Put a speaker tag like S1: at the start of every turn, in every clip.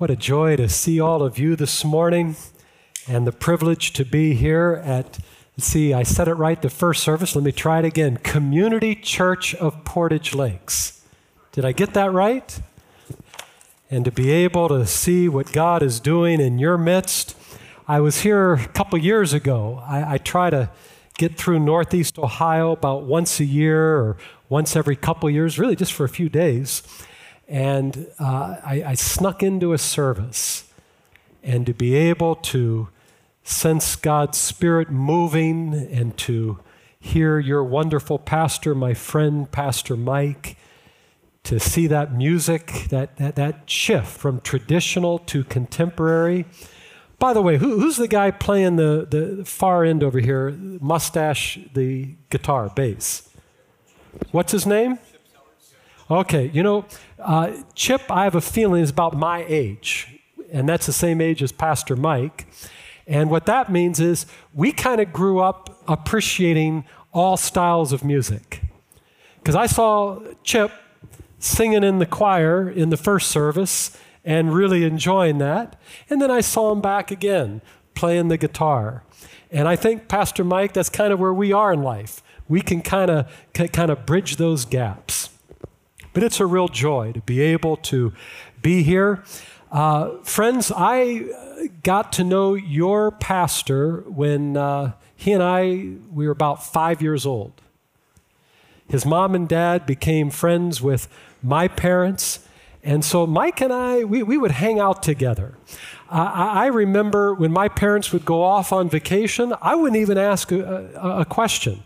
S1: What a joy to see all of you this morning and the privilege to be here at, see, I said it right the first service. Let me try it again Community Church of Portage Lakes. Did I get that right? And to be able to see what God is doing in your midst. I was here a couple years ago. I, I try to get through Northeast Ohio about once a year or once every couple years, really just for a few days. And uh, I, I snuck into a service. And to be able to sense God's Spirit moving and to hear your wonderful pastor, my friend, Pastor Mike, to see that music, that, that, that shift from traditional to contemporary. By the way, who, who's the guy playing the, the far end over here, mustache, the guitar, bass? What's his name? Okay, you know, uh, Chip, I have a feeling, is about my age, and that's the same age as Pastor Mike. And what that means is we kind of grew up appreciating all styles of music. Because I saw Chip singing in the choir in the first service and really enjoying that. And then I saw him back again playing the guitar. And I think, Pastor Mike, that's kind of where we are in life. We can kind of, kind of bridge those gaps. But it's a real joy to be able to be here. Uh, friends, I got to know your pastor when uh, he and I, we were about five years old. His mom and dad became friends with my parents. And so Mike and I, we, we would hang out together. Uh, I remember when my parents would go off on vacation, I wouldn't even ask a, a, a question.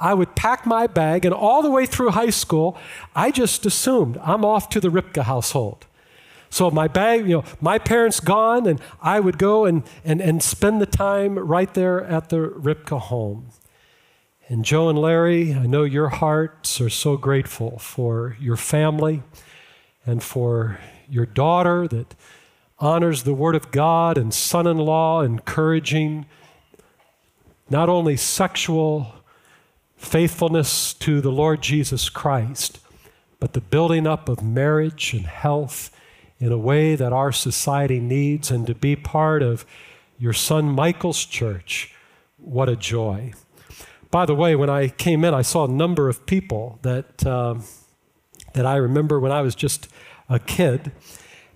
S1: I would pack my bag, and all the way through high school, I just assumed I'm off to the Ripka household. So my bag, you know, my parents gone, and I would go and, and, and spend the time right there at the Ripka home. And Joe and Larry, I know your hearts are so grateful for your family and for your daughter that honors the Word of God and son in law, encouraging not only sexual faithfulness to the Lord Jesus Christ, but the building up of marriage and health in a way that our society needs, and to be part of your son Michael's church. What a joy. By the way, when I came in, I saw a number of people that, uh, that I remember when I was just a kid.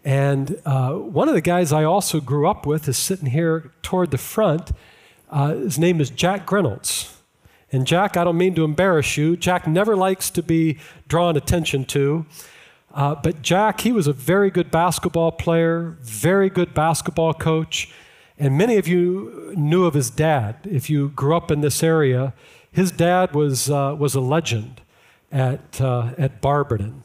S1: And uh, one of the guys I also grew up with is sitting here toward the front. Uh, his name is Jack Reynolds. And Jack, I don't mean to embarrass you, Jack never likes to be drawn attention to. Uh, but Jack, he was a very good basketball player, very good basketball coach. And many of you knew of his dad. If you grew up in this area, his dad was, uh, was a legend at, uh, at Barberton.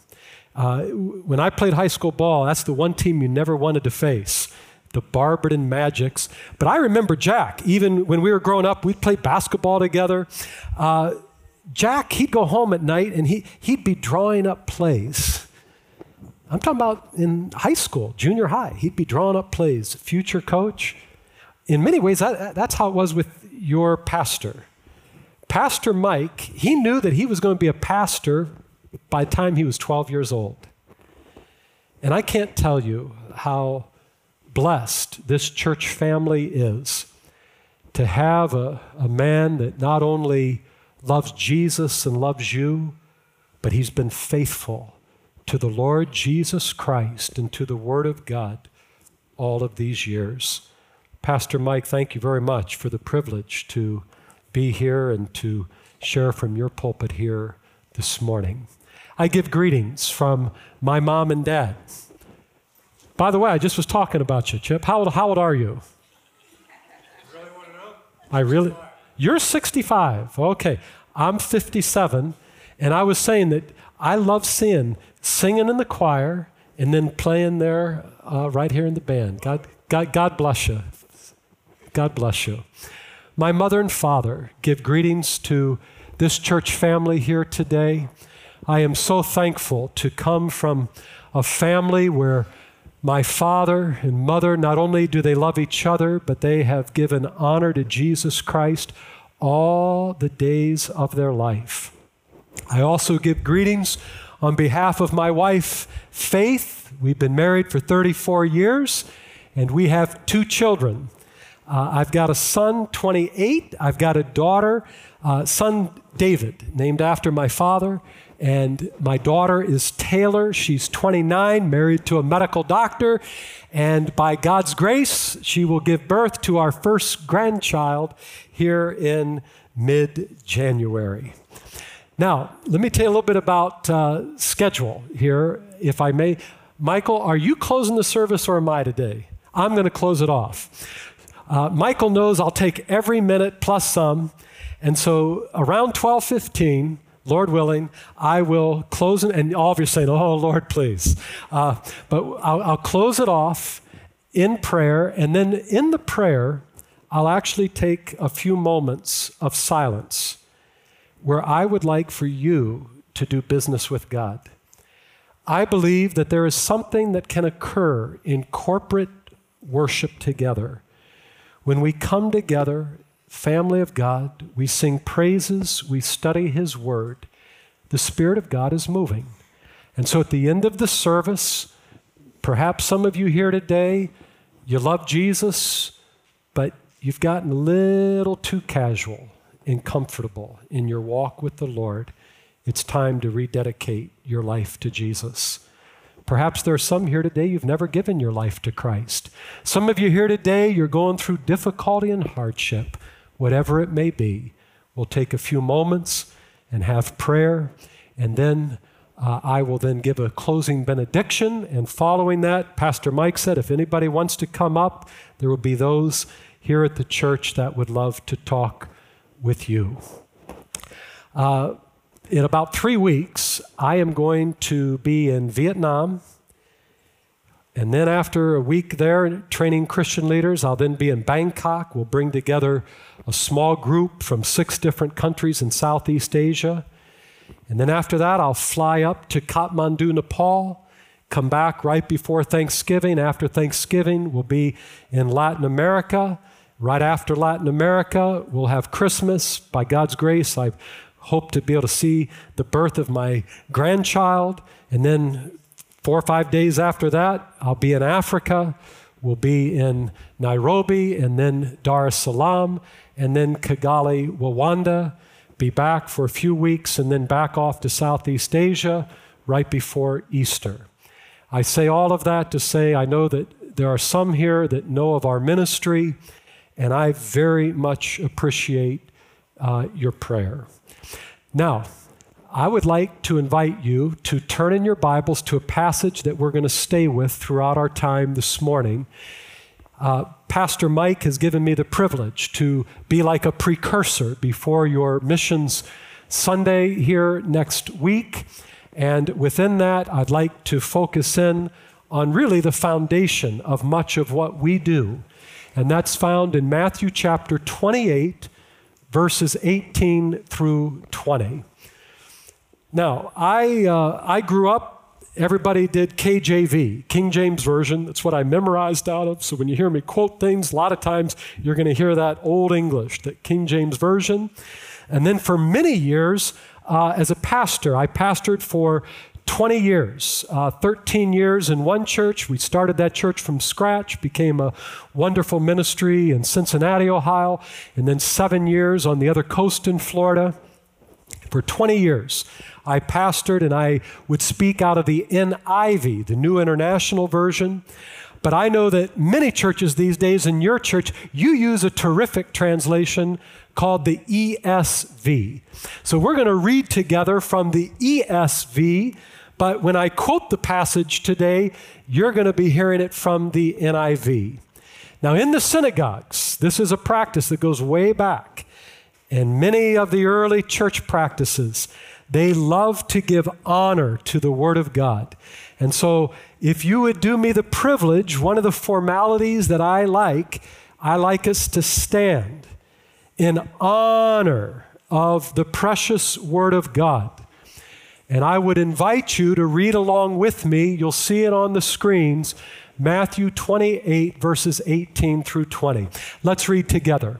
S1: Uh, when I played high school ball, that's the one team you never wanted to face the Barberton Magics. But I remember Jack, even when we were growing up, we'd play basketball together. Uh, Jack, he'd go home at night and he, he'd be drawing up plays. I'm talking about in high school, junior high. He'd be drawing up plays, future coach. In many ways, that, that's how it was with your pastor. Pastor Mike, he knew that he was going to be a pastor by the time he was 12 years old. And I can't tell you how blessed this church family is to have a, a man that not only loves Jesus and loves you, but he's been faithful to the Lord Jesus Christ and to the Word of God all of these years. Pastor Mike, thank you very much for the privilege to be here and to share from your pulpit here this morning. I give greetings from my mom and dad. By the way, I just was talking about you, Chip. How old, how old are you?
S2: Really want to know?
S1: I really. You're 65. Okay. I'm 57. And I was saying that I love seeing singing in the choir and then playing there uh, right here in the band. God, God, God bless you. God bless you. My mother and father give greetings to this church family here today. I am so thankful to come from a family where my father and mother, not only do they love each other, but they have given honor to Jesus Christ all the days of their life. I also give greetings on behalf of my wife, Faith, We've been married for 34 years, and we have two children. Uh, I've got a son, 28. I've got a daughter, uh, son David, named after my father. And my daughter is Taylor. She's 29, married to a medical doctor. And by God's grace, she will give birth to our first grandchild here in mid January. Now, let me tell you a little bit about uh, schedule here, if I may. Michael, are you closing the service or am I today? I'm going to close it off. Uh, Michael knows I'll take every minute plus some, and so around 12:15, Lord willing, I will close it. And all of you are saying, "Oh, Lord, please," uh, but I'll, I'll close it off in prayer, and then in the prayer, I'll actually take a few moments of silence where I would like for you to do business with God. I believe that there is something that can occur in corporate worship together. When we come together, family of God, we sing praises, we study His Word, the Spirit of God is moving. And so at the end of the service, perhaps some of you here today, you love Jesus, but you've gotten a little too casual and comfortable in your walk with the Lord, it's time to rededicate your life to Jesus. Perhaps there are some here today you've never given your life to Christ. Some of you here today, you're going through difficulty and hardship, whatever it may be. We'll take a few moments and have prayer, and then uh, I will then give a closing benediction. And following that, Pastor Mike said if anybody wants to come up, there will be those here at the church that would love to talk with you. Uh, in about three weeks, I am going to be in Vietnam. And then, after a week there training Christian leaders, I'll then be in Bangkok. We'll bring together a small group from six different countries in Southeast Asia. And then, after that, I'll fly up to Kathmandu, Nepal, come back right before Thanksgiving. After Thanksgiving, we'll be in Latin America. Right after Latin America, we'll have Christmas. By God's grace, I hope to be able to see the birth of my grandchild. And then four or five days after that, I'll be in Africa. We'll be in Nairobi and then Dar es Salaam and then Kigali, Rwanda. Be back for a few weeks and then back off to Southeast Asia right before Easter. I say all of that to say I know that there are some here that know of our ministry and I very much appreciate uh, your prayer. Now, I would like to invite you to turn in your Bibles to a passage that we're going to stay with throughout our time this morning. Uh, Pastor Mike has given me the privilege to be like a precursor before your missions Sunday here next week. And within that, I'd like to focus in on really the foundation of much of what we do and that's found in Matthew chapter 28, verses 18 through 20. Now, I, uh, I grew up, everybody did KJV, King James Version. That's what I memorized out of. So when you hear me quote things, a lot of times you're going to hear that Old English, that King James Version. And then for many years, uh, as a pastor, I pastored for 20 years, uh, 13 years in one church. We started that church from scratch, became a wonderful ministry in Cincinnati, Ohio, and then seven years on the other coast in Florida. For 20 years, I pastored and I would speak out of the NIV, the New International Version. But I know that many churches these days, in your church, you use a terrific translation called the ESV. So we're going to read together from the ESV but when I quote the passage today, you're going to be hearing it from the NIV. Now, in the synagogues, this is a practice that goes way back. And many of the early church practices, they love to give honor to the Word of God. And so, if you would do me the privilege, one of the formalities that I like, I like us to stand in honor of the precious Word of God. And I would invite you to read along with me. You'll see it on the screens Matthew 28, verses 18 through 20. Let's read together.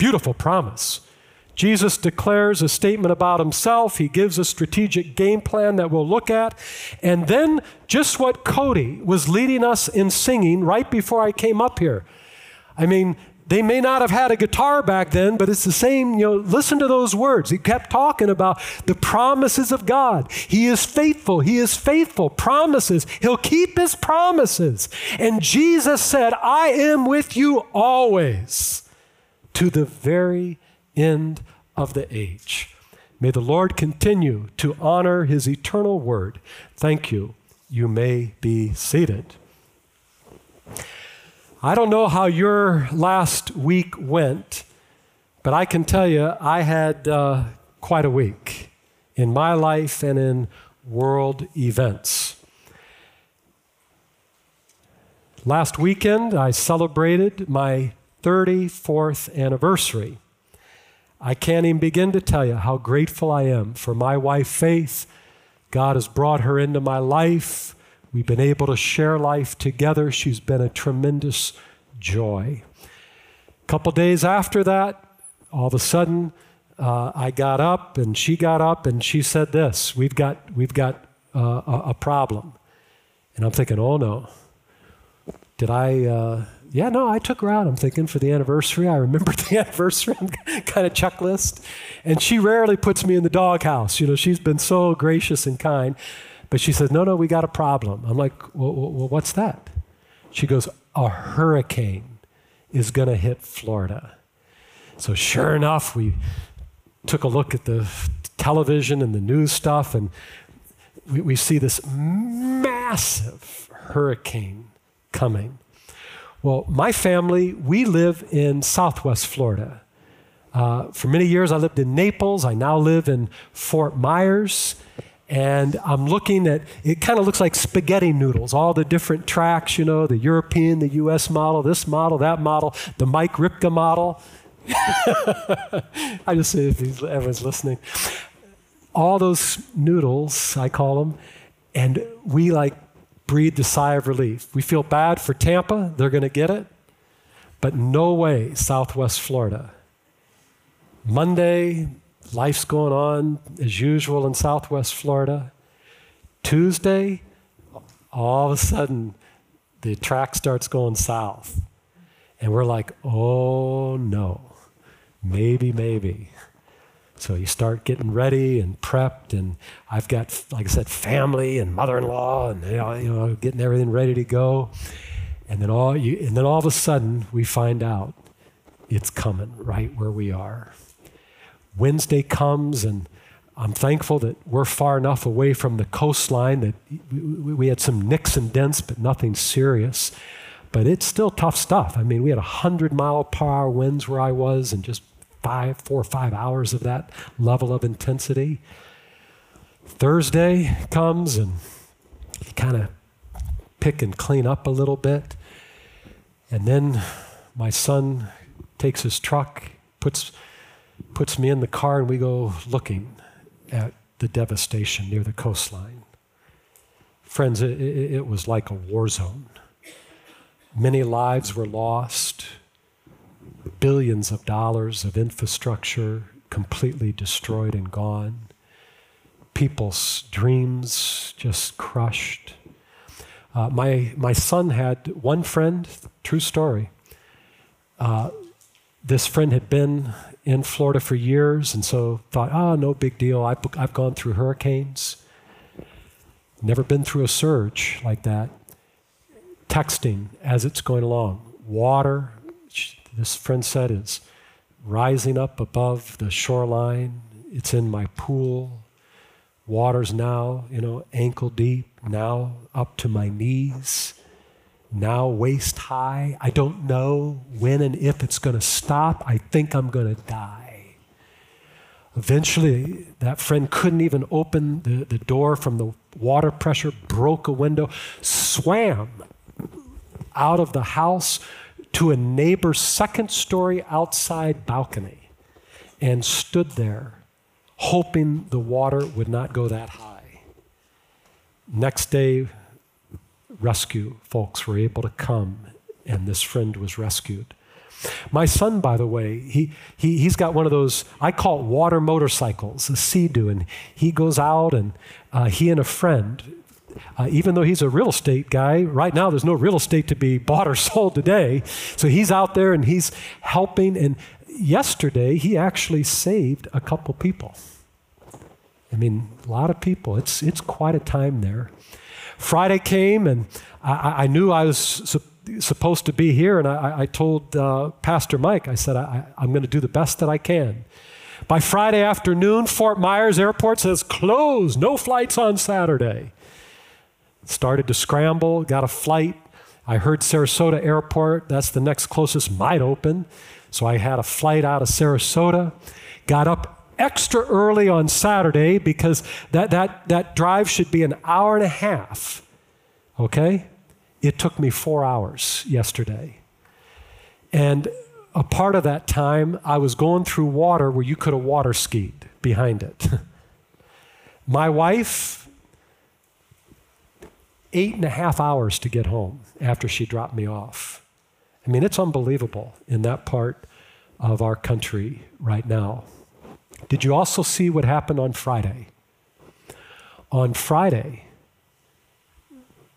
S1: beautiful promise. Jesus declares a statement about himself. He gives a strategic game plan that we'll look at. And then, just what Cody was leading us in singing right before I came up here. I mean, they may not have had a guitar back then, but it's the same, you know, listen to those words. He kept talking about the promises of God. He is faithful. He is faithful. Promises. He'll keep his promises. And Jesus said, I am with you always to the very end of the age. May the Lord continue to honor his eternal word. Thank you. You may be seated. I don't know how your last week went, but I can tell you I had uh, quite a week in my life and in world events. Last weekend, I celebrated my 34th anniversary. I can't even begin to tell you how grateful I am for my wife, Faith. God has brought her into my life. We've been able to share life together. She's been a tremendous joy. A couple days after that, all of a sudden, uh, I got up and she got up and she said this We've got, we've got uh, a, a, problem. And I'm thinking, oh no. Did I. Uh, yeah, no, I took her out. I'm thinking for the anniversary. I remembered the anniversary kind of checklist. And she rarely puts me in the doghouse. You know, she's been so gracious and kind. But she says, no, no, we got a problem. I'm like, well, well what's that? She goes, a hurricane is going to hit Florida. So sure enough, we took a look at the television and the news stuff, and we, we see this massive hurricane coming. Well, my family, we live in southwest Florida. Uh, for many years, I lived in Naples. I now live in Fort Myers. And I'm looking at it, kind of looks like spaghetti noodles, all the different tracks, you know, the European, the US model, this model, that model, the Mike Ripka model. I just say if everyone's listening. All those noodles, I call them, and we like breathe a sigh of relief. We feel bad for Tampa, they're going to get it, but no way Southwest Florida. Monday, life's going on as usual in Southwest Florida. Tuesday, all of a sudden, the track starts going south. And we're like, oh no, maybe, maybe. So you start getting ready and prepped, and I've got, like I said, family and mother-in-law, and you know, getting everything ready to go. And then all you, and then all of a sudden we find out it's coming right where we are. Wednesday comes, and I'm thankful that we're far enough away from the coastline that we, we had some nicks and dents, but nothing serious. But it's still tough stuff. I mean, we had 100 mile per hour winds where I was, and just five, four or five hours of that level of intensity. Thursday comes and you kind of pick and clean up a little bit. And then my son takes his truck, puts, puts me in the car, and we go looking at the devastation near the coastline. Friends, it, it, it was like a war zone. Many lives were lost billions of dollars of infrastructure completely destroyed and gone, people's dreams just crushed. Uh, my, my son had one friend, true story. Uh, this friend had been in Florida for years and so thought, oh, no big deal. I've, I've gone through hurricanes, never been through a surge like that. Texting as it's going along, water, this friend said is rising up above the shoreline. It's in my pool. Water's now, you know, ankle deep, now up to my knees, now waist high. I don't know when and if it's going to stop. I think I'm going to die. Eventually, that friend couldn't even open the, the door from the water pressure, broke a window, swam out of the house to a neighbor's second story outside balcony and stood there hoping the water would not go that high. Next day, rescue folks were able to come, and this friend was rescued. My son, by the way, he, he, he's got one of those, I call it water motorcycles, a Sea-Doo, and he goes out and uh, he and a friend, uh, even though he's a real estate guy, right now there's no real estate to be bought or sold today. So he's out there and he's helping. And yesterday, he actually saved a couple people. I mean, a lot of people. It's, it's quite a time there. Friday came, and I, I knew I was su- supposed to be here, and I, I told uh, Pastor Mike, I said, I, I'm going to do the best that I can. By Friday afternoon, Fort Myers Airport says closed, no flights on Saturday. Started to scramble, got a flight. I heard Sarasota Airport, that's the next closest, might open. So I had a flight out of Sarasota, got up extra early on Saturday because that, that, that drive should be an hour and a half. Okay? It took me four hours yesterday. And a part of that time, I was going through water where you could have water skied behind it. My wife, eight and a half hours to get home after she dropped me off. I mean, it's unbelievable in that part of our country right now. Did you also see what happened on Friday? On Friday,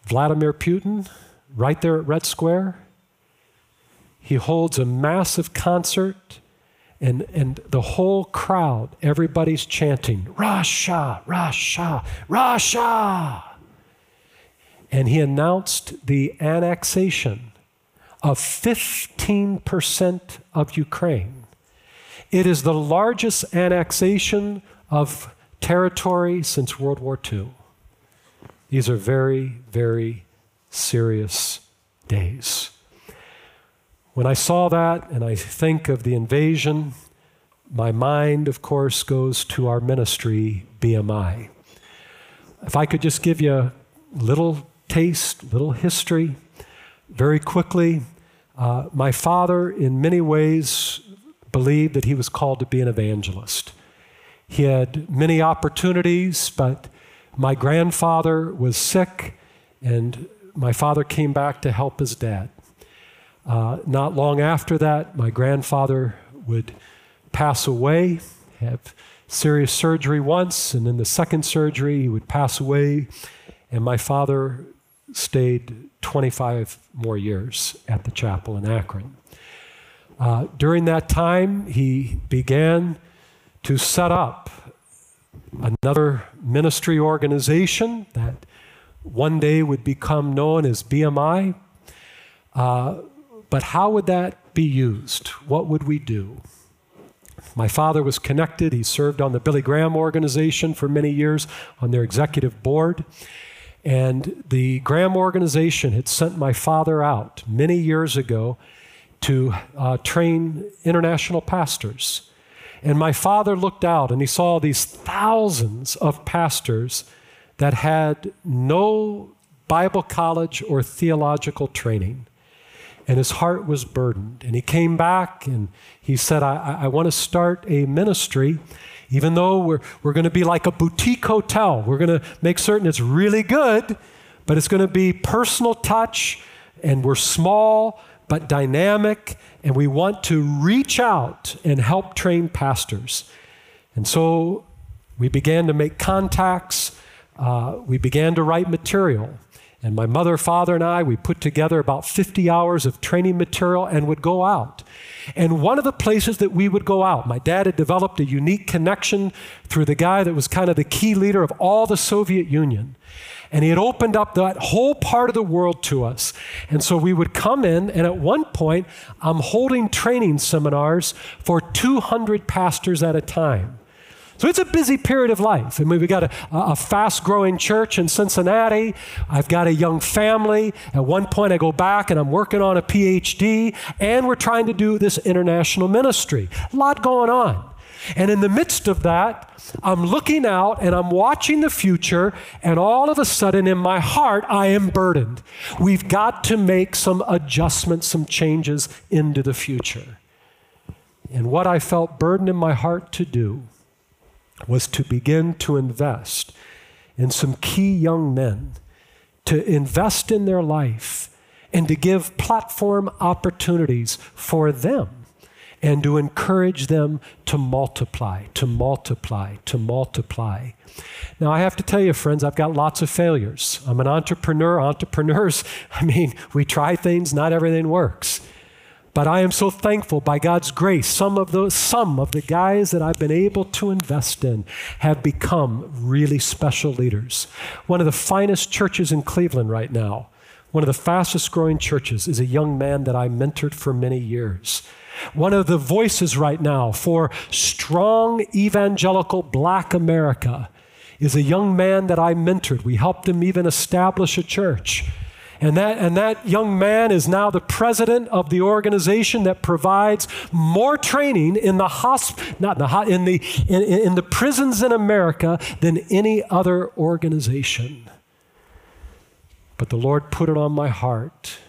S1: Vladimir Putin, right there at Red Square, he holds a massive concert, and, and the whole crowd, everybody's chanting, Russia, Russia, Russia. And he announced the annexation of 15% of Ukraine. It is the largest annexation of territory since World War II. These are very, very serious days. When I saw that and I think of the invasion, my mind, of course, goes to our ministry, BMI. If I could just give you a little taste, little history, very quickly, uh, my father, in many ways, believed that he was called to be an evangelist. He had many opportunities, but my grandfather was sick, and my father came back to help his dad. Uh, not long after that, my grandfather would pass away, have serious surgery once, and in the second surgery, he would pass away, and my father stayed 25 more years at the chapel in Akron. Uh, during that time, he began to set up another ministry organization that one day would become known as BMI. Uh, but how would that be used? What would we do? My father was connected. He served on the Billy Graham organization for many years on their executive board. And the Graham organization had sent my father out many years ago to uh, train international pastors. And my father looked out and he saw these thousands of pastors that had no Bible college or theological training. And his heart was burdened. And he came back and he said, I, I want to start a ministry even though we're, we're going to be like a boutique hotel, we're going to make certain it's really good, but it's going to be personal touch, and we're small but dynamic, and we want to reach out and help train pastors. And so we began to make contacts, uh, we began to write material. And my mother, father, and I, we put together about 50 hours of training material and would go out. And one of the places that we would go out, my dad had developed a unique connection through the guy that was kind of the key leader of all the Soviet Union. And he had opened up that whole part of the world to us. And so we would come in, and at one point, I'm holding training seminars for 200 pastors at a time. So it's a busy period of life. I mean, we've got a, a fast growing church in Cincinnati. I've got a young family. At one point, I go back and I'm working on a PhD, and we're trying to do this international ministry. A lot going on. And in the midst of that, I'm looking out and I'm watching the future, and all of a sudden in my heart, I am burdened. We've got to make some adjustments, some changes into the future. And what I felt burdened in my heart to do was to begin to invest in some key young men, to invest in their life, and to give platform opportunities for them and to encourage them to multiply, to multiply, to multiply. Now, I have to tell you, friends, I've got lots of failures. I'm an entrepreneur. Entrepreneurs, I mean, we try things, not everything works. But I am so thankful by God's grace, some of those, some of the guys that I've been able to invest in have become really special leaders. One of the finest churches in Cleveland right now, one of the fastest growing churches, is a young man that I mentored for many years. One of the voices right now for strong evangelical black America is a young man that I mentored. We helped him even establish a church. And that, and that young man is now the president of the organization that provides more training in the hosp- not in the, in the, in, in the prisons in America than any other organization. But the Lord put it on my heart.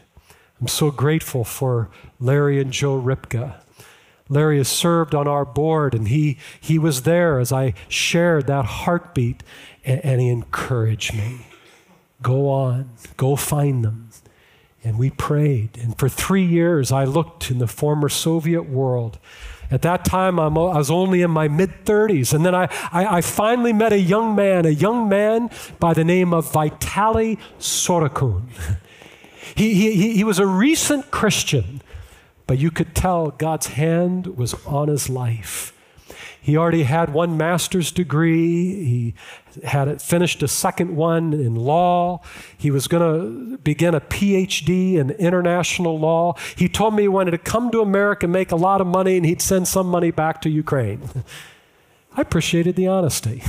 S1: I'm so grateful for Larry and Joe Ripka. Larry has served on our board, and he, he was there as I shared that heartbeat, and, and he encouraged me. Go on, go find them. And we prayed. And for three years, I looked in the former Soviet world. At that time, I'm, i was only in my mid 30s. And then I, I, I, finally met a young man, a young man by the name of Vitaly Sorokun. he, he, he was a recent Christian, but you could tell God's hand was on his life. He already had one master's degree. He had finished a second one in law. He was going to begin a PhD in international law. He told me he wanted to come to America, make a lot of money, and he'd send some money back to Ukraine. I appreciated the honesty.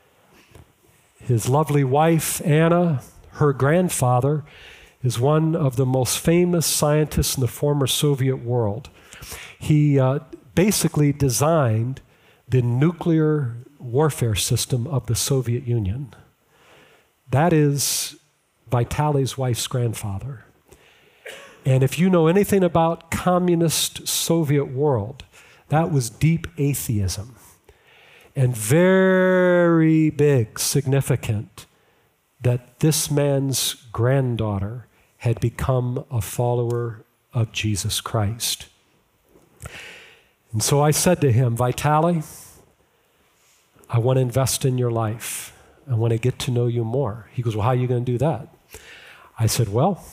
S1: His lovely wife, Anna, her grandfather, is one of the most famous scientists in the former Soviet world. He uh, basically designed the nuclear warfare system of the Soviet Union. That is Vitaly's wife's grandfather. And if you know anything about communist Soviet world, that was deep atheism and very big, significant that this man's granddaughter had become a follower of Jesus Christ. And so I said to him, Vitaly, I want to invest in your life. I want to get to know you more. He goes, Well, how are you going to do that? I said, Well,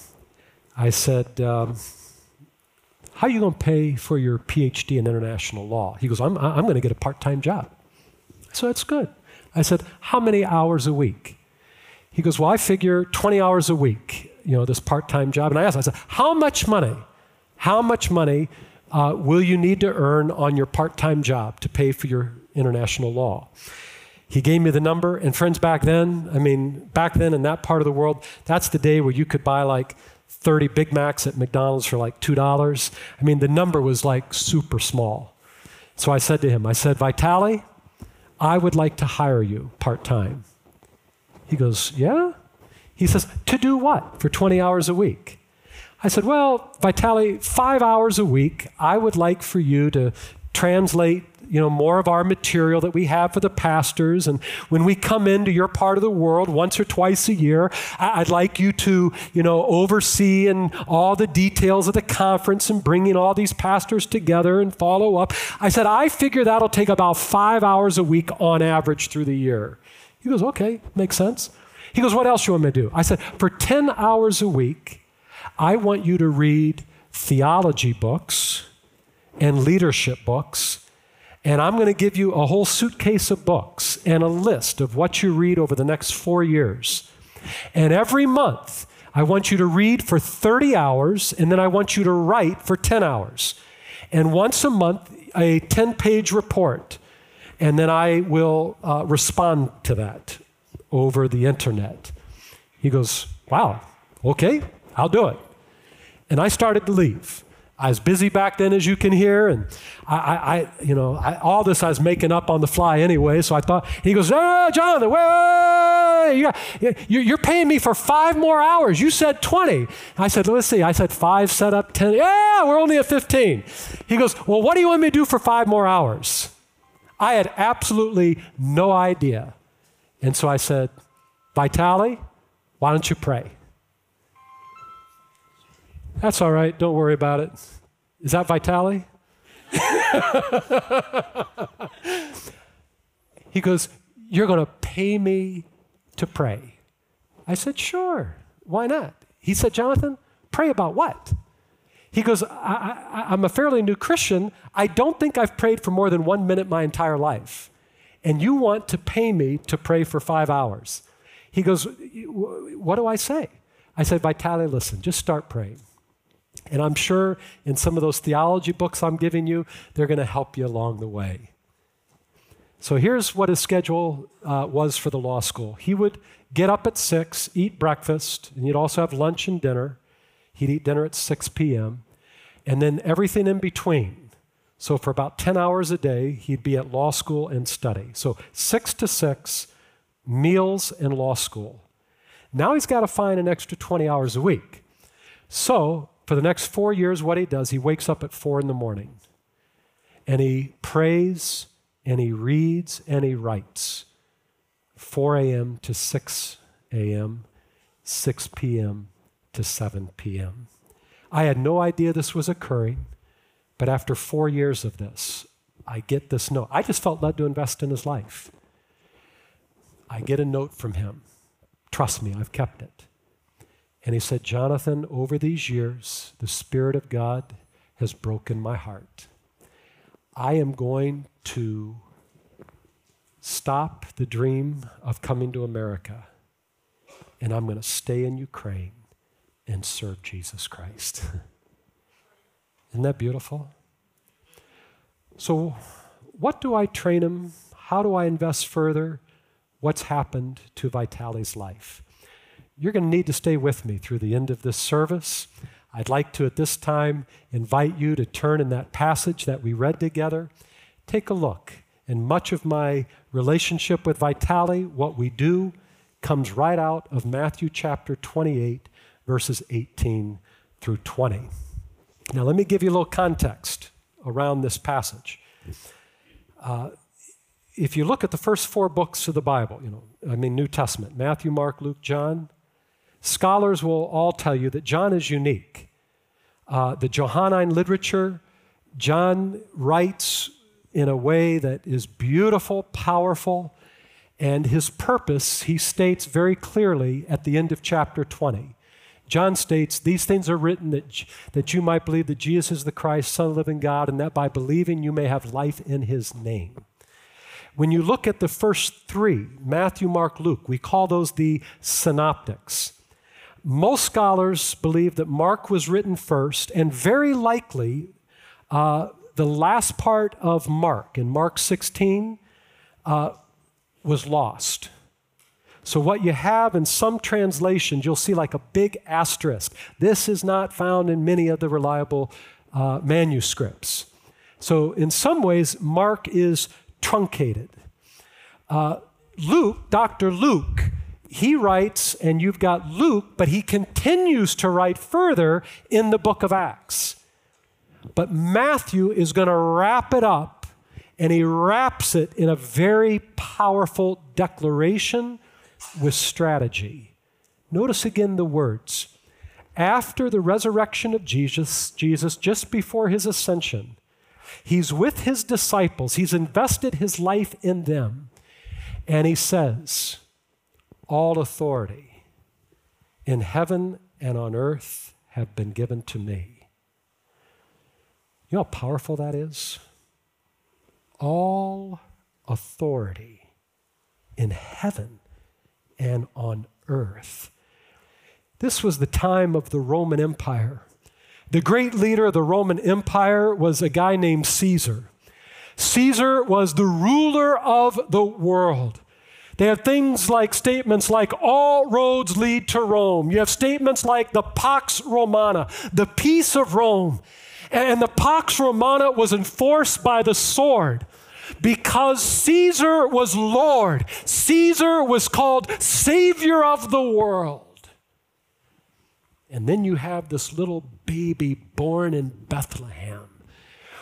S1: I said, um, How are you going to pay for your PhD in international law? He goes, I'm, I'm going to get a part time job. So that's good. I said, How many hours a week? He goes, Well, I figure 20 hours a week, you know, this part time job. And I asked, I said, How much money? How much money uh, will you need to earn on your part time job to pay for your international law? He gave me the number, and friends, back then, I mean, back then in that part of the world, that's the day where you could buy like 30 Big Macs at McDonald's for like $2. I mean, the number was like super small. So I said to him, I said, Vitaly, I would like to hire you part time. He goes, Yeah? He says, To do what? For 20 hours a week. I said, Well, Vitaly, five hours a week, I would like for you to translate you know more of our material that we have for the pastors. And when we come into your part of the world once or twice a year i'd like you to you know oversee and all the details of the conference and bringing all these pastors together and follow up. I said i figure that'll take about five hours a week on average through the year. He goes okay makes sense. He goes what else you want me to do? I said for 10 hours a week I want you to read theology books and leadership books, and I'm going to give you a whole suitcase of books and a list of what you read over the next four years. And every month, I want you to read for 30 hours, and then I want you to write for 10 hours. And once a month, a 10 page report. And then I will uh, respond to that over the internet. He goes, Wow, okay, I'll do it. And I started to leave. I was busy back then, as you can hear, and I, I, I you know, I, all this I was making up on the fly anyway. So I thought he goes, "Oh, Jonathan, wait, wait. you're paying me for five more hours. You said 20." I said, "Let's see." I said five, set up ten. Yeah, we're only at 15. He goes, "Well, what do you want me to do for five more hours?" I had absolutely no idea, and so I said, "Vitali, why don't you pray?" That's all right. Don't worry about it. Is that Vitali? he goes, You're going to pay me to pray. I said, Sure. Why not? He said, Jonathan, pray about what? He goes, I, am a fairly new Christian. I don't think I've prayed for more than one minute my entire life. And you want to pay me to pray for five hours. He goes, What do I say? I said, Vitali, listen, just start praying. And I'm sure in some of those theology books I'm giving you, they're going to help you along the way. So here's what his schedule uh, was for the law school. He would get up at 6, eat breakfast, and he'd also have lunch and dinner. He'd eat dinner at 6 p.m., and then everything in between. So for about 10 hours a day, he'd be at law school and study. So 6 to 6, meals and law school. Now he's got to find an extra 20 hours a week. So for the next four years, what he does, he wakes up at four in the morning and he prays and he reads and he writes 4 a.m. to 6 a.m., 6 p.m. to 7 p.m. I had no idea this was occurring, but after four years of this, I get this note. I just felt led to invest in his life. I get a note from him. Trust me, I've kept it. And he said, Jonathan, over these years, the Spirit of God has broken my heart. I am going to stop the dream of coming to America, and I'm going to stay in Ukraine and serve Jesus Christ. Isn't that beautiful? So, what do I train him? How do I invest further? What's happened to Vitali's life? You're going to need to stay with me through the end of this service. I'd like to, at this time, invite you to turn in that passage that we read together. Take a look. And much of my relationship with Vitali, what we do, comes right out of Matthew chapter 28, verses 18 through 20. Now, let me give you a little context around this passage. Uh, if you look at the first four books of the Bible, you know, I mean, New Testament Matthew, Mark, Luke, John Scholars will all tell you that John is unique. Uh, the Johannine literature, John writes in a way that is beautiful, powerful, and his purpose he states very clearly at the end of chapter 20. John states, These things are written that, that you might believe that Jesus is the Christ, Son of the living God, and that by believing you may have life in his name. When you look at the first three, Matthew, Mark, Luke, we call those the synoptics. Most scholars believe that Mark was written first, and very likely uh, the last part of Mark, in Mark 16, uh, was lost. So, what you have in some translations, you'll see like a big asterisk. This is not found in many of the reliable uh, manuscripts. So, in some ways, Mark is truncated. Uh, Luke, Dr. Luke, he writes, and you've got Luke, but he continues to write further in the book of Acts. But Matthew is going to wrap it up, and he wraps it in a very powerful declaration with strategy. Notice again the words. After the resurrection of Jesus, Jesus, just before his ascension, he's with his disciples, he's invested his life in them, and he says, all authority in heaven and on earth have been given to me. You know how powerful that is? All authority in heaven and on earth. This was the time of the Roman Empire. The great leader of the Roman Empire was a guy named Caesar. Caesar was the ruler of the world. They have things like statements like, all roads lead to Rome. You have statements like the Pax Romana, the peace of Rome. And the Pax Romana was enforced by the sword because Caesar was Lord. Caesar was called Savior of the world. And then you have this little baby born in Bethlehem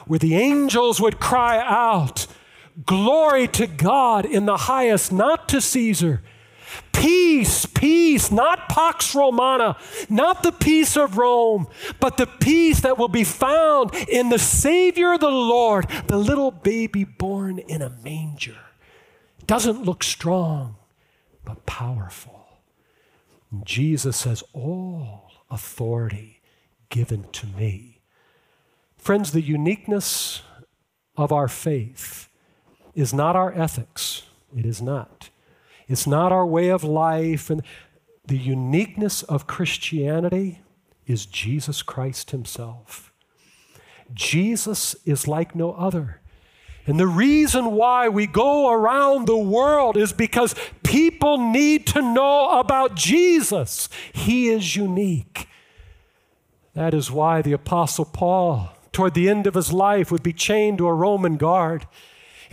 S1: where the angels would cry out, Glory to God in the highest, not to Caesar. Peace, peace, not Pax Romana, not the peace of Rome, but the peace that will be found in the Savior, the Lord, the little baby born in a manger. Doesn't look strong, but powerful. And Jesus says, All authority given to me. Friends, the uniqueness of our faith is not our ethics. It is not. It's not our way of life. And the uniqueness of Christianity is Jesus Christ Himself. Jesus is like no other. And the reason why we go around the world is because people need to know about Jesus. He is unique. That is why the Apostle Paul, toward the end of his life, would be chained to a Roman guard.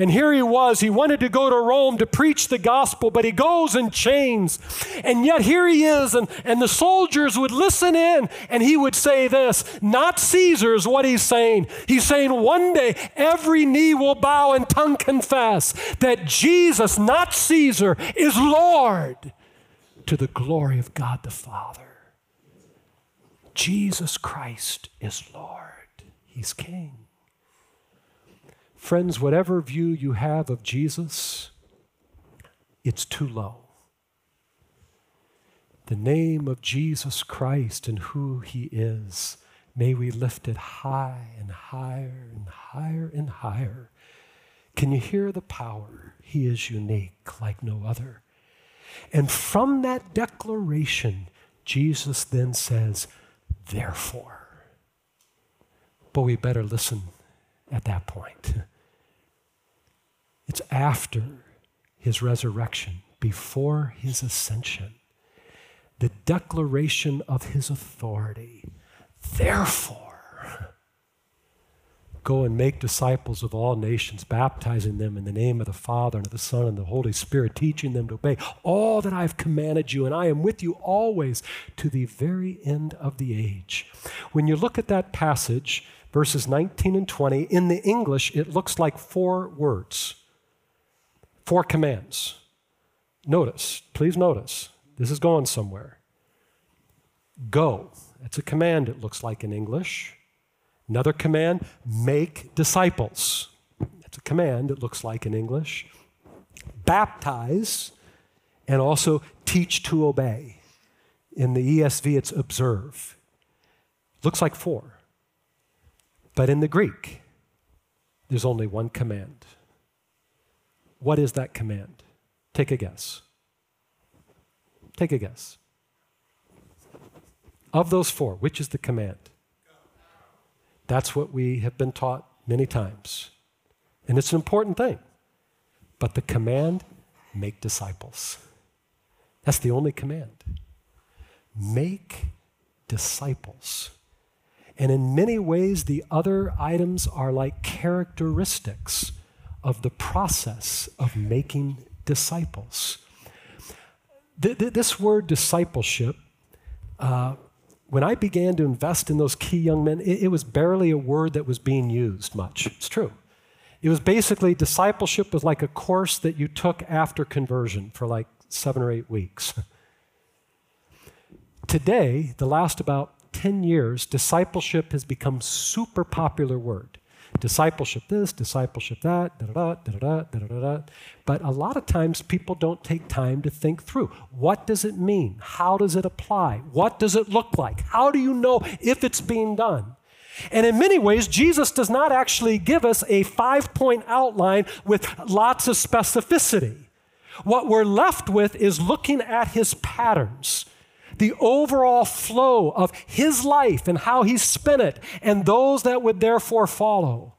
S1: And here he was. He wanted to go to Rome to preach the gospel, but he goes in chains. And yet here he is, and, and the soldiers would listen in, and he would say this Not Caesar's what he's saying. He's saying one day every knee will bow and tongue confess that Jesus, not Caesar, is Lord to the glory of God the Father. Jesus Christ is Lord, He's King. Friends, whatever view you have of Jesus, it's too low. The name of Jesus Christ and who he is, may we lift it high and higher and higher and higher. Can you hear the power? He is unique like no other. And from that declaration, Jesus then says, Therefore. But we better listen at that point. It's after his resurrection, before his ascension, the declaration of his authority. Therefore, go and make disciples of all nations, baptizing them in the name of the Father and of the Son and the Holy Spirit, teaching them to obey all that I've commanded you, and I am with you always to the very end of the age. When you look at that passage, verses 19 and 20, in the English, it looks like four words. Four commands. Notice, please notice, this is going somewhere. Go. That's a command, it looks like in English. Another command, make disciples. That's a command, it looks like in English. Baptize, and also teach to obey. In the ESV, it's observe. Looks like four. But in the Greek, there's only one command. What is that command? Take a guess. Take a guess. Of those four, which is the command? That's what we have been taught many times. And it's an important thing. But the command, make disciples. That's the only command. Make disciples. And in many ways, the other items are like characteristics of the process of making disciples. Th- th- this word discipleship, uh, when I began to invest in those key young men, it, it was barely a word that was being used much. It's true. It was basically discipleship was like a course that you took after conversion for like seven or eight weeks. Today, the last about 10 years, discipleship has become super popular word discipleship this, discipleship that, da da da da da da da. But a lot of times people don't take time to think through what does it mean? How does it apply? What does it look like? How do you know if it's being done? And in many ways, Jesus does not actually give us a five point outline with lots of specificity. What we're left with is looking at his patterns the overall flow of his life and how he spent it, and those that would therefore follow.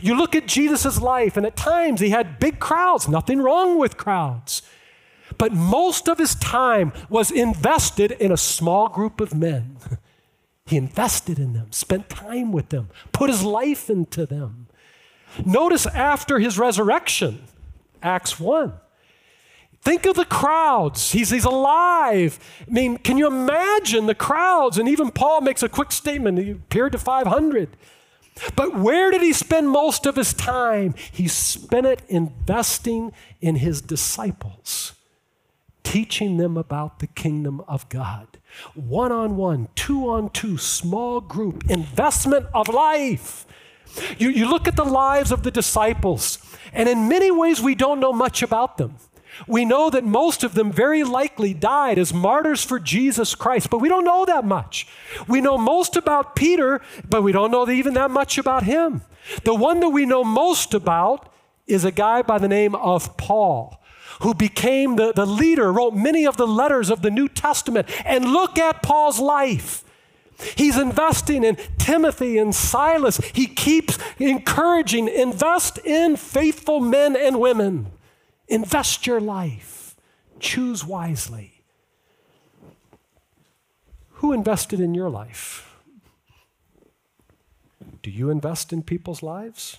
S1: You look at Jesus' life, and at times he had big crowds, nothing wrong with crowds. But most of his time was invested in a small group of men. He invested in them, spent time with them, put his life into them. Notice after his resurrection, Acts 1. Think of the crowds. He's, he's alive. I mean, can you imagine the crowds? And even Paul makes a quick statement. He appeared to 500. But where did he spend most of his time? He spent it investing in his disciples, teaching them about the kingdom of God. One on one, two on two, small group, investment of life. You, you look at the lives of the disciples, and in many ways, we don't know much about them. We know that most of them very likely died as martyrs for Jesus Christ, but we don't know that much. We know most about Peter, but we don't know even that much about him. The one that we know most about is a guy by the name of Paul, who became the, the leader, wrote many of the letters of the New Testament. And look at Paul's life. He's investing in Timothy and Silas. He keeps encouraging, invest in faithful men and women. Invest your life. Choose wisely. Who invested in your life? Do you invest in people's lives?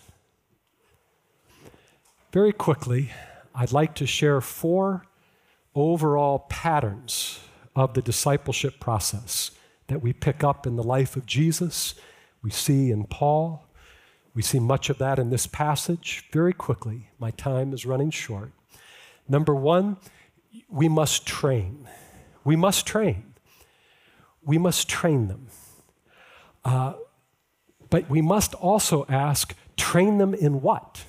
S1: Very quickly, I'd like to share four overall patterns of the discipleship process that we pick up in the life of Jesus, we see in Paul. We see much of that in this passage. Very quickly, my time is running short. Number one, we must train. We must train. We must train them. Uh, but we must also ask train them in what?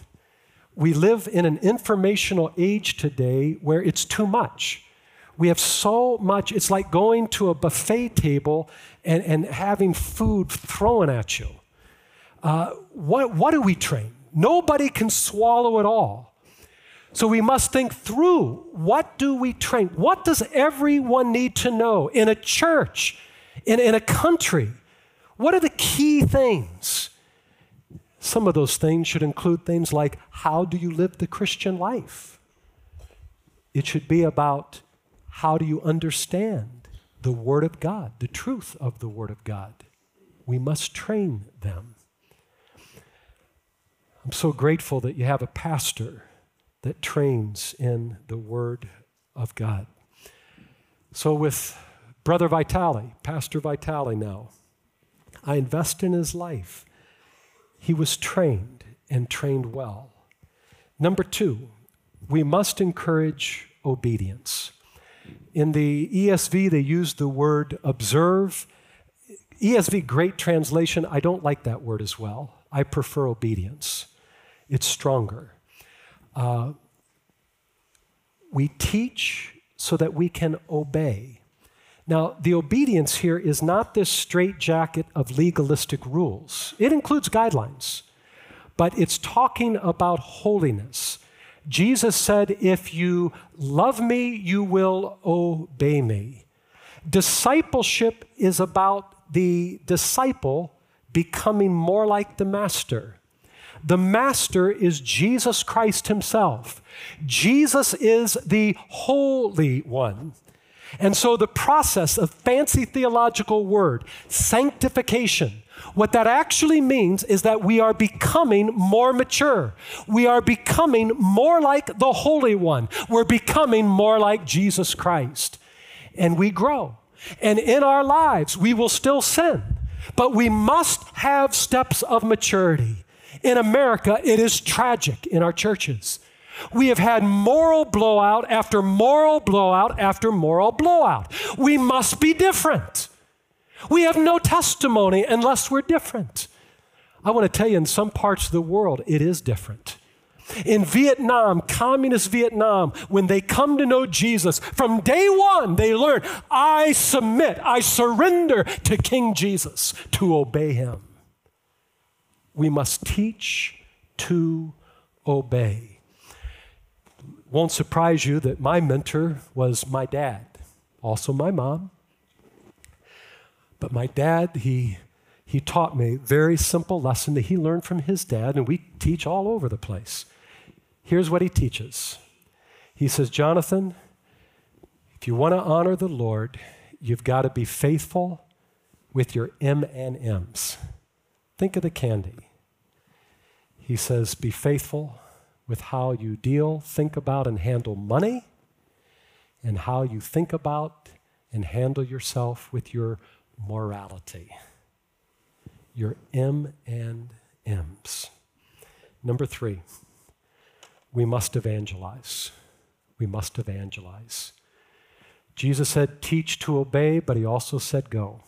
S1: We live in an informational age today where it's too much. We have so much, it's like going to a buffet table and, and having food thrown at you. Uh, what, what do we train? Nobody can swallow it all. So we must think through what do we train? What does everyone need to know in a church, in, in a country? What are the key things? Some of those things should include things like how do you live the Christian life? It should be about how do you understand the Word of God, the truth of the Word of God. We must train them. I'm so grateful that you have a pastor that trains in the Word of God. So, with Brother Vitali, Pastor Vitali now, I invest in his life. He was trained and trained well. Number two, we must encourage obedience. In the ESV, they use the word observe. ESV, great translation. I don't like that word as well. I prefer obedience, it's stronger. Uh, we teach so that we can obey. Now, the obedience here is not this straitjacket of legalistic rules, it includes guidelines, but it's talking about holiness. Jesus said, If you love me, you will obey me. Discipleship is about the disciple becoming more like the master. The master is Jesus Christ himself. Jesus is the Holy One. And so the process of fancy theological word, sanctification, what that actually means is that we are becoming more mature. We are becoming more like the Holy One. We're becoming more like Jesus Christ. And we grow. And in our lives, we will still sin, but we must have steps of maturity. In America, it is tragic in our churches. We have had moral blowout after moral blowout after moral blowout. We must be different. We have no testimony unless we're different. I want to tell you, in some parts of the world, it is different. In Vietnam, communist Vietnam, when they come to know Jesus, from day one, they learn I submit, I surrender to King Jesus to obey him we must teach to obey. Won't surprise you that my mentor was my dad, also my mom. But my dad, he, he taught me a very simple lesson that he learned from his dad, and we teach all over the place. Here's what he teaches He says, Jonathan, if you want to honor the Lord, you've got to be faithful with your M and M's. Think of the candy. He says, be faithful with how you deal, think about, and handle money, and how you think about and handle yourself with your morality. Your M and M's. Number three, we must evangelize. We must evangelize. Jesus said, teach to obey, but he also said, go.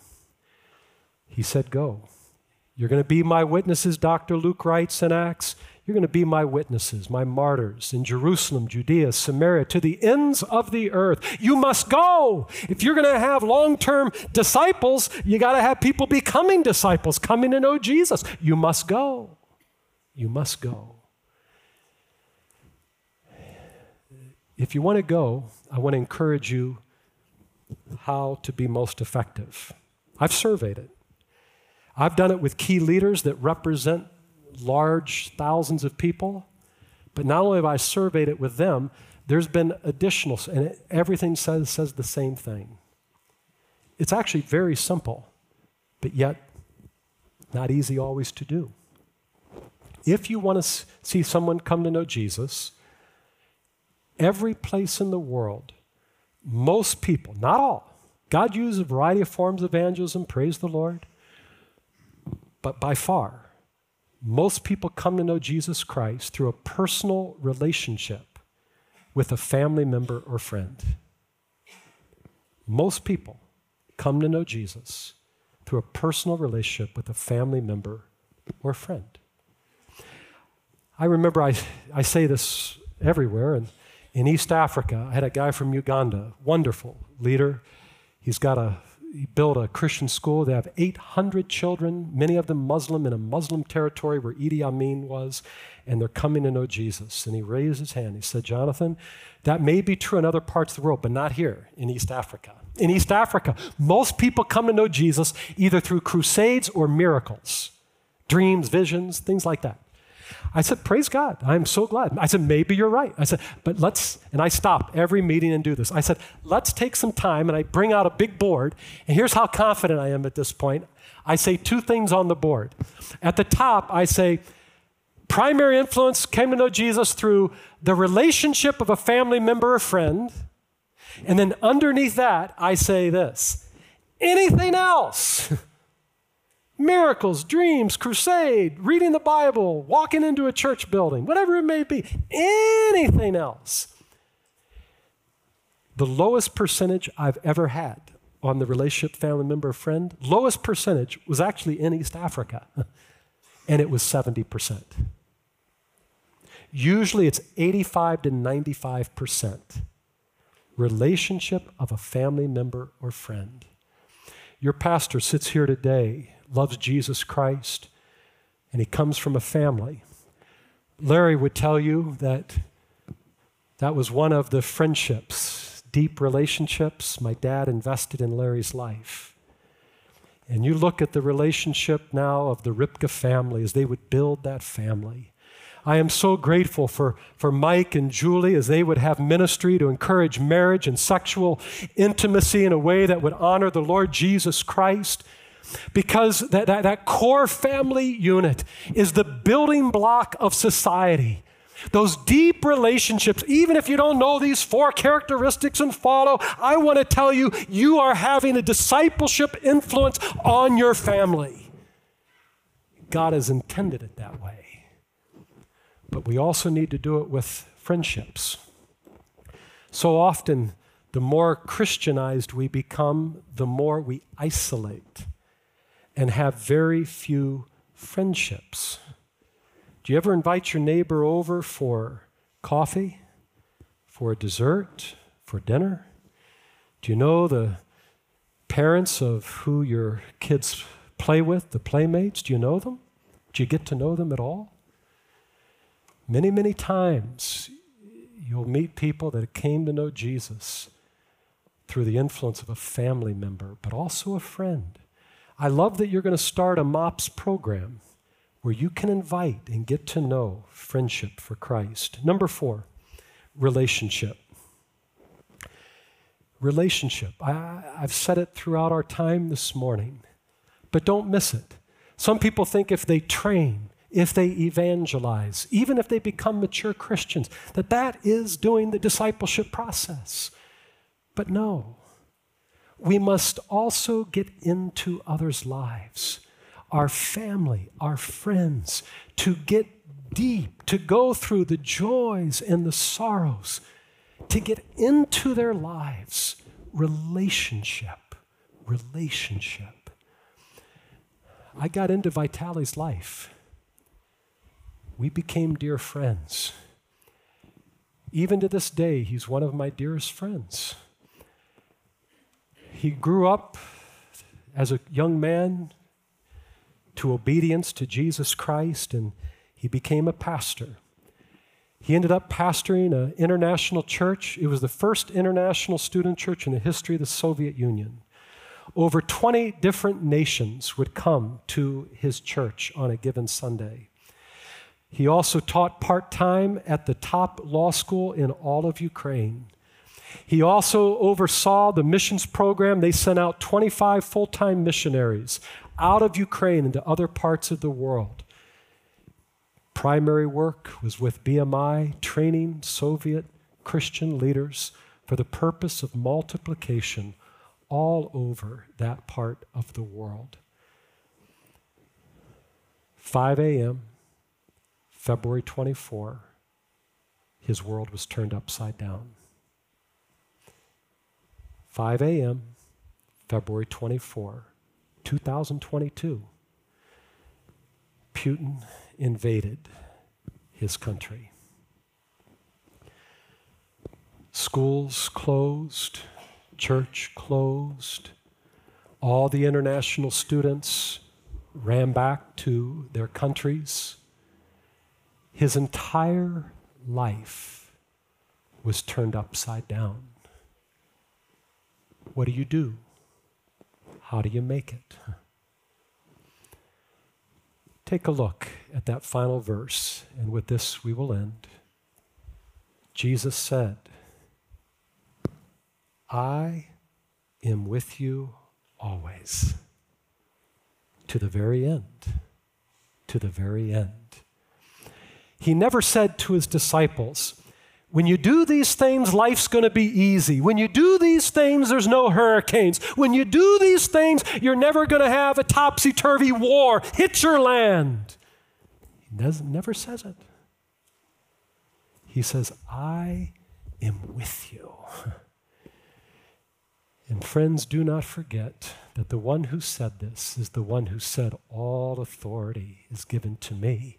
S1: He said, go. You're going to be my witnesses, Dr. Luke writes in Acts. You're going to be my witnesses, my martyrs in Jerusalem, Judea, Samaria, to the ends of the earth. You must go. If you're going to have long term disciples, you got to have people becoming disciples, coming to know Jesus. You must go. You must go. If you want to go, I want to encourage you how to be most effective. I've surveyed it. I've done it with key leaders that represent large thousands of people, but not only have I surveyed it with them, there's been additional, and it, everything says, says the same thing. It's actually very simple, but yet not easy always to do. If you want to see someone come to know Jesus, every place in the world, most people, not all, God uses a variety of forms of evangelism, praise the Lord. But by far, most people come to know Jesus Christ through a personal relationship with a family member or friend. Most people come to know Jesus through a personal relationship with a family member or friend. I remember I, I say this everywhere, and in East Africa, I had a guy from Uganda, wonderful leader. He's got a built a Christian school. They have 800 children, many of them Muslim, in a Muslim territory where Idi Amin was, and they're coming to know Jesus. And he raised his hand. He said, Jonathan, that may be true in other parts of the world, but not here in East Africa. In East Africa, most people come to know Jesus either through crusades or miracles, dreams, visions, things like that. I said, Praise God. I'm so glad. I said, Maybe you're right. I said, But let's, and I stop every meeting and do this. I said, Let's take some time, and I bring out a big board. And here's how confident I am at this point. I say two things on the board. At the top, I say, Primary influence came to know Jesus through the relationship of a family member or friend. And then underneath that, I say this anything else. miracles, dreams, crusade, reading the Bible, walking into a church building, whatever it may be, anything else. The lowest percentage I've ever had on the relationship family member friend, lowest percentage was actually in East Africa, and it was 70%. Usually it's 85 to 95% relationship of a family member or friend. Your pastor sits here today loves Jesus Christ, and he comes from a family. Larry would tell you that that was one of the friendships, deep relationships my dad invested in Larry's life. And you look at the relationship now of the Ripka family as they would build that family. I am so grateful for, for Mike and Julie as they would have ministry to encourage marriage and sexual intimacy in a way that would honor the Lord Jesus Christ because that, that, that core family unit is the building block of society. Those deep relationships, even if you don't know these four characteristics and follow, I want to tell you, you are having a discipleship influence on your family. God has intended it that way. But we also need to do it with friendships. So often, the more Christianized we become, the more we isolate and have very few friendships. Do you ever invite your neighbor over for coffee, for a dessert, for dinner? Do you know the parents of who your kids play with, the playmates? Do you know them? Do you get to know them at all? Many, many times you'll meet people that came to know Jesus through the influence of a family member, but also a friend. I love that you're going to start a MOPS program where you can invite and get to know friendship for Christ. Number four, relationship. Relationship. I, have said it throughout our time this morning. But don't miss it. Some people think if they train, if they evangelize, even if they become mature Christians, that that is doing the discipleship process. But no, we must also get into others' lives, our family, our friends, to get deep, to go through the joys and the sorrows, to get into their lives. Relationship, relationship. I got into Vitali's life. We became dear friends. Even to this day, he's one of my dearest friends. He grew up as a young man to obedience to Jesus Christ, and he became a pastor. He ended up pastoring an international church. It was the first international student church in the history of the Soviet Union. Over 20 different nations would come to his church on a given Sunday. He also taught part time at the top law school in all of Ukraine. He also oversaw the missions program. They sent out 25 full time missionaries out of Ukraine into other parts of the world. Primary work was with BMI, training Soviet Christian leaders for the purpose of multiplication all over that part of the world. 5 a.m., February 24, his world was turned upside down. 5 a.m., February 24, 2022, Putin invaded his country. Schools closed, church closed, all the international students ran back to their countries. His entire life was turned upside down. What do you do? How do you make it? Take a look at that final verse, and with this we will end. Jesus said, I am with you always, to the very end. To the very end. He never said to his disciples, when you do these things, life's going to be easy. When you do these things, there's no hurricanes. When you do these things, you're never going to have a topsy turvy war hit your land. He doesn't, never says it. He says, I am with you. And friends, do not forget that the one who said this is the one who said, All authority is given to me.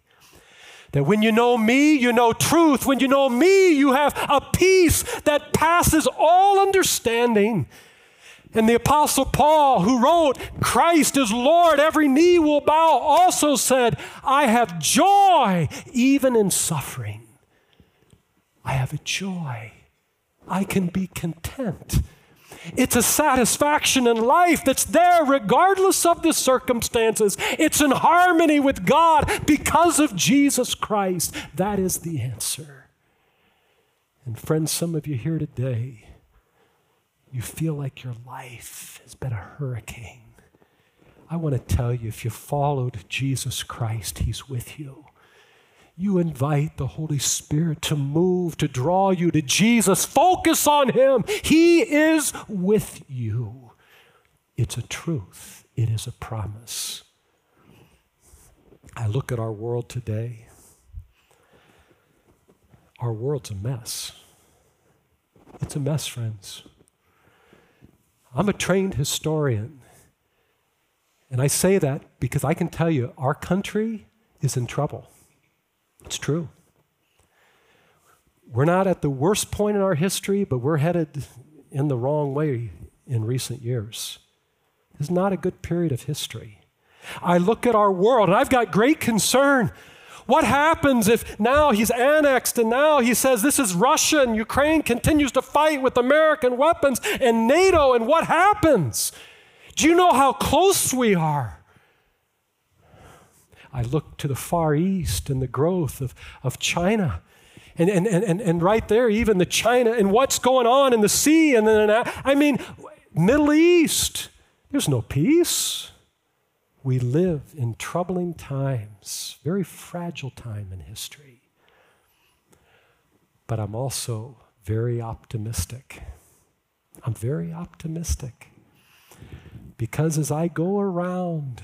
S1: That when you know me, you know truth. When you know me, you have a peace that passes all understanding. And the Apostle Paul, who wrote, Christ is Lord, every knee will bow, also said, I have joy even in suffering. I have a joy. I can be content. It's a satisfaction in life that's there regardless of the circumstances. It's in harmony with God because of Jesus Christ. That is the answer. And friends, some of you here today, you feel like your life has been a hurricane. I want to tell you if you followed Jesus Christ, He's with you you invite the Holy Spirit to move, to draw you to Jesus. Focus on Him. He is with you. It's a truth, it is a promise. I look at our world today. Our world's a mess. It's a mess, friends. I'm a trained historian. And I say that because I can tell you our country is in trouble. It's true. We're not at the worst point in our history, but we're headed in the wrong way in recent years. Is not a good period of history. I look at our world and I've got great concern. What happens if now he's annexed and now he says this is Russia and Ukraine continues to fight with American weapons and NATO and what happens? Do you know how close we are? I look to the Far East and the growth of, of China. And, and, and, and right there, even the China and what's going on in the sea. And then, I mean, Middle East, there's no peace. We live in troubling times, very fragile time in history. But I'm also very optimistic. I'm very optimistic because as I go around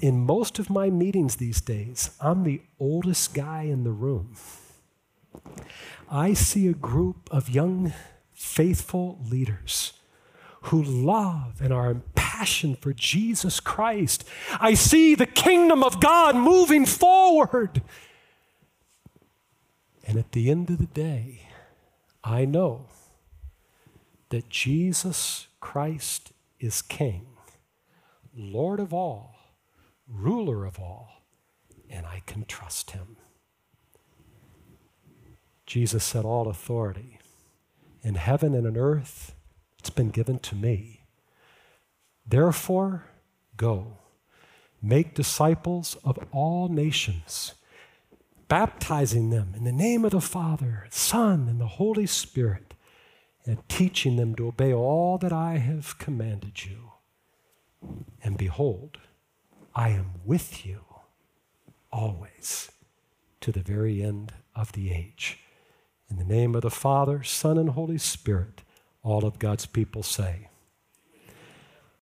S1: in most of my meetings these days, I'm the oldest guy in the room. I see a group of young, faithful leaders who love and are impassioned for Jesus Christ. I see the kingdom of God moving forward. And at the end of the day, I know that Jesus Christ is King, Lord of all, ruler of all, and I can trust him. Jesus said, All authority in heaven and on earth, it's been given to me. Therefore, go, make disciples of all nations, baptizing them in the name of the Father, Son, and the Holy Spirit, and teaching them to obey all that I have commanded you. And behold, I am with you always to the very end of the age. In the name of the Father, Son, and Holy Spirit, all of God's people say,